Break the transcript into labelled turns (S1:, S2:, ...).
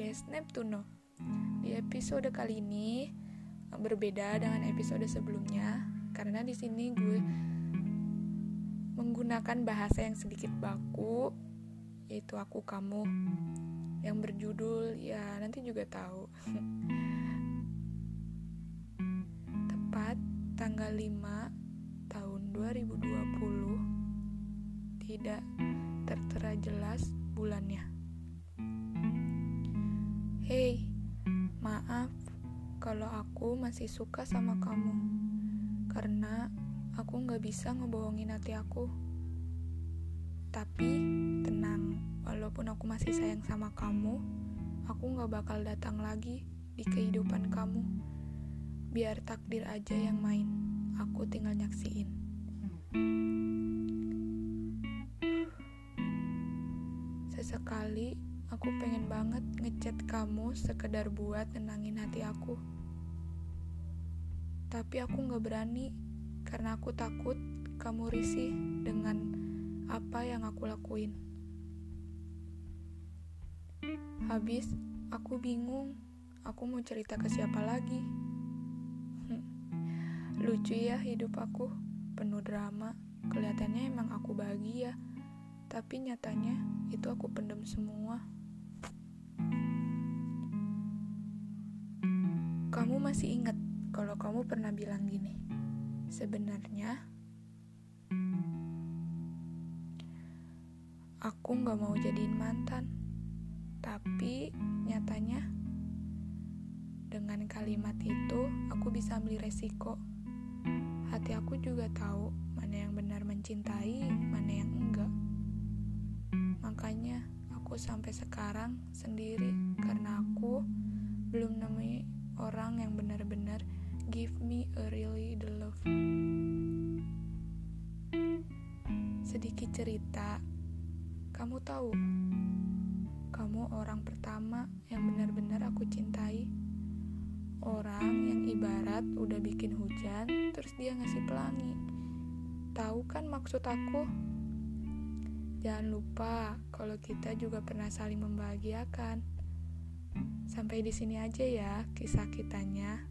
S1: podcast Neptuno. Di episode kali ini berbeda dengan episode sebelumnya karena di sini gue menggunakan bahasa yang sedikit baku yaitu aku kamu yang berjudul ya nanti juga tahu. Tepat tanggal 5 tahun 2020 tidak tertera jelas bulannya. Hei, maaf kalau aku masih suka sama kamu, karena aku gak bisa ngebohongin hati aku. Tapi tenang, walaupun aku masih sayang sama kamu, aku gak bakal datang lagi di kehidupan kamu. Biar takdir aja yang main, aku tinggal nyaksiin. Sesekali Aku pengen banget ngechat kamu sekedar buat nenangin hati aku. Tapi aku gak berani karena aku takut kamu risih dengan apa yang aku lakuin. Habis, aku bingung. Aku mau cerita ke siapa lagi. Lucu ya hidup aku, penuh drama. Kelihatannya emang aku bahagia, tapi nyatanya itu aku pendem semua. Kamu masih ingat kalau kamu pernah bilang gini, sebenarnya aku gak mau jadiin mantan, tapi nyatanya dengan kalimat itu aku bisa ambil resiko. Hati aku juga tahu mana yang benar mencintai, mana yang enggak. Makanya aku sampai sekarang sendiri karena aku belum nemui orang yang benar-benar give me a really the love. Sedikit cerita, kamu tahu, kamu orang pertama yang benar-benar aku cintai. Orang yang ibarat udah bikin hujan, terus dia ngasih pelangi. Tahu kan maksud aku? Jangan lupa kalau kita juga pernah saling membahagiakan. Sampai di sini aja ya kisah kitanya.